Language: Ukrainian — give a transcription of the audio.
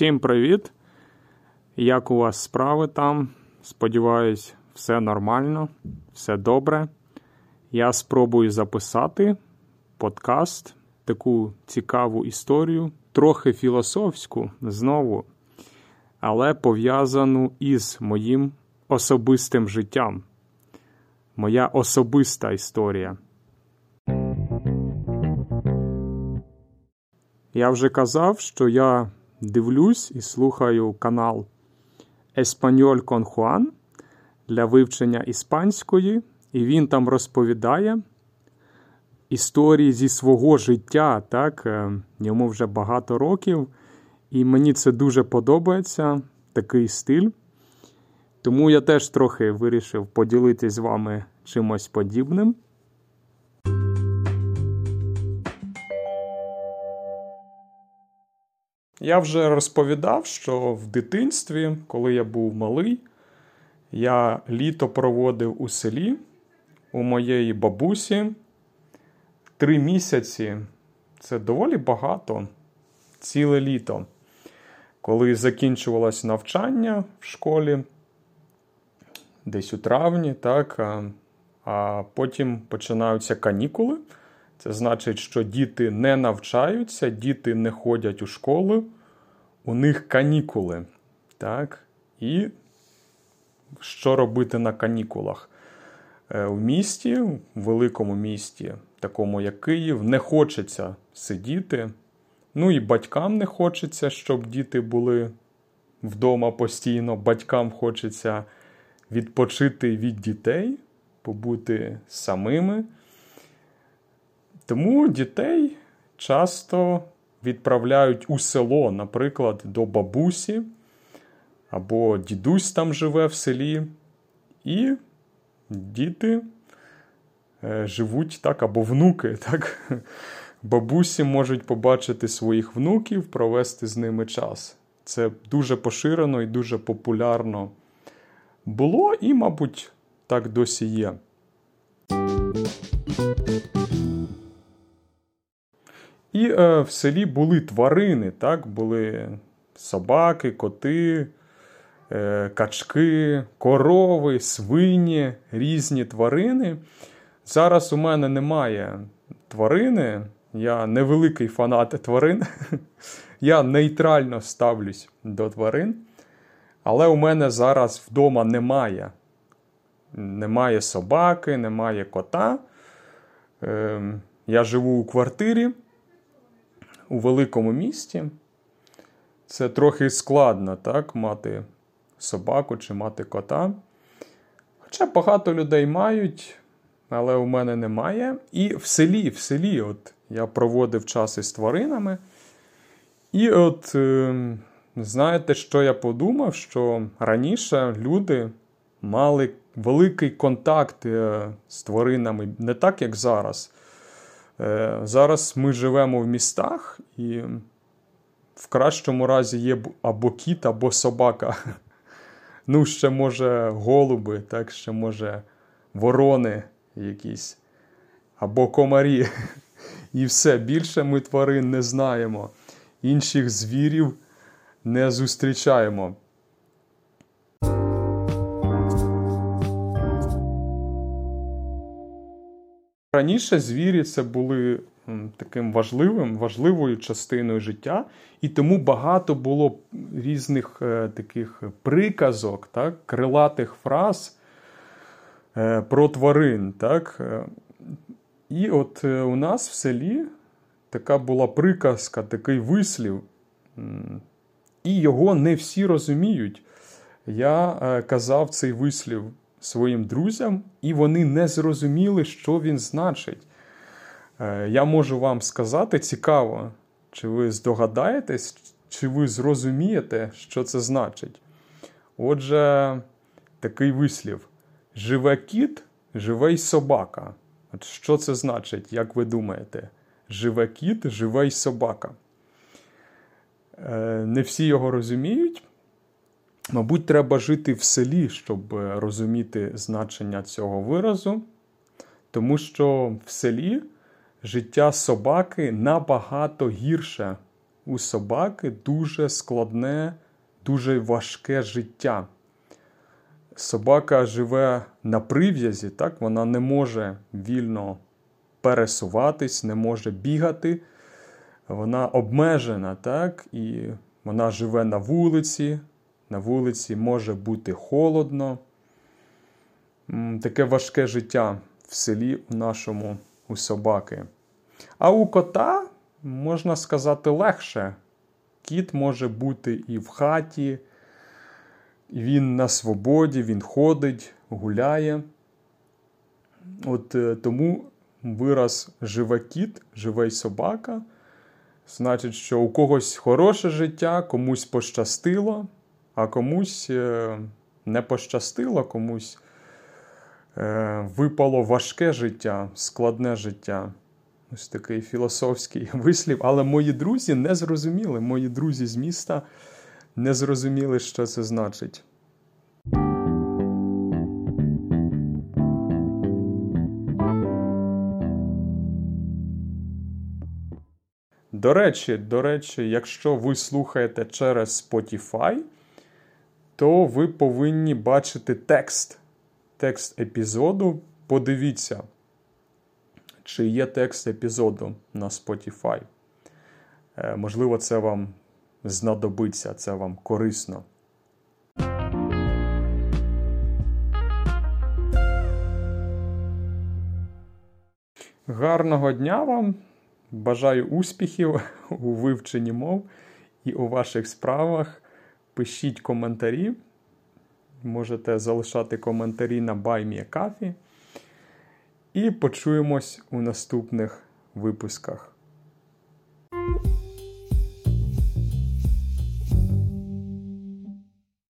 Всім привіт! Як у вас справи там? Сподіваюсь, все нормально, все добре. Я спробую записати подкаст, таку цікаву історію, трохи філософську знову, але пов'язану із моїм особистим життям. Моя особиста історія. Я вже казав, що я дивлюсь і слухаю канал Еспаньоль Con Juan для вивчення іспанської, і він там розповідає історії зі свого життя. Так? Е, йому вже багато років, і мені це дуже подобається, такий стиль. Тому я теж трохи вирішив поділитися з вами чимось подібним. Я вже розповідав, що в дитинстві, коли я був малий, я літо проводив у селі у моєї бабусі. Три місяці це доволі багато, ціле літо. Коли закінчувалось навчання в школі, десь у травні, так, а, а потім починаються канікули. Це значить, що діти не навчаються, діти не ходять у школу, у них канікули. Так? І що робити на канікулах? Е, в місті, в великому місті, такому як Київ, не хочеться сидіти. Ну і батькам не хочеться, щоб діти були вдома постійно. Батькам хочеться відпочити від дітей, побути самими. Тому дітей часто відправляють у село, наприклад, до бабусі, або дідусь там живе в селі, і діти е, живуть так, або внуки. так. Бабусі можуть побачити своїх внуків, провести з ними час. Це дуже поширено і дуже популярно було, і, мабуть, так досі є. І е, в селі були тварини, так, були собаки, коти, е, качки, корови, свині, різні тварини. Зараз у мене немає тварини, я невеликий фанат тварин. Я нейтрально ставлюсь до тварин. Але у мене зараз вдома немає. Немає собаки, немає кота. Е, Я живу у квартирі у великому місті. Це трохи складно, так, мати собаку чи мати кота. Хоча багато людей мають, але у мене немає. І в селі, в селі, от я проводив час із тваринами. І от, е, знаєте, що я подумав? Що раніше люди мали великий контакт е, з тваринами, не так, як зараз. Е, зараз ми живемо в містах, і в кращому разі є або кіт, або собака. Ну, ще може голуби, так, ще може ворони якісь, або комарі. І все, більше ми тварин не знаємо. Інших звірів не зустрічаємо. Раніше звірі це були таким важливим, важливою частиною життя, і тому багато було різних е, таких приказок, так, крилатих фраз е, про тварин. Так. Е. І от у нас в селі така була приказка, такий вислів, і його не всі розуміють. Я казав цей вислів своїм друзям, і вони не зрозуміли, що він значить. Е, я можу вам сказати цікаво, чи ви здогадаєтесь, чи ви зрозумієте, що це значить. Отже, такий вислів: живе кіт, живе й собака. От Що це значить, як ви думаєте? Живе кіт, живе й собака. Е, не всі його розуміють. Мабуть, треба жити в селі, щоб е, розуміти значення цього виразу, тому що в селі життя собаки набагато гірше у собаки дуже складне, дуже важке життя. Собака живе на прив'язі, так? вона не може вільно пересуватись, не може бігати. Вона обмежена, так? і вона живе на вулиці. На вулиці може бути холодно. Таке важке життя в селі у нашому у собаки. А у кота, можна сказати, легше. Кіт може бути і в хаті, він на свободі, він ходить, гуляє. От е, тому вираз живе кіт, живе собака. Значить, що у когось хороше життя, комусь пощастило, а комусь е, не пощастило, комусь е, випало важке життя, складне життя. Ось такий філософський вислів. Але мої друзі не зрозуміли. Мої друзі з міста не зрозуміли, що це значить. До речі, до речі, якщо ви слухаєте через Spotify, то ви повинні бачити текст. Текст епізоду. Подивіться, чи є текст епізоду на Spotify. Е, можливо, це вам знадобиться, це вам корисно. Гарного дня вам! Бажаю успіхів у вивченні мов і у ваших справах. Пишіть коментарі. Можете залишати коментарі на BuyMeACoffee. І почуємось у наступних випусках.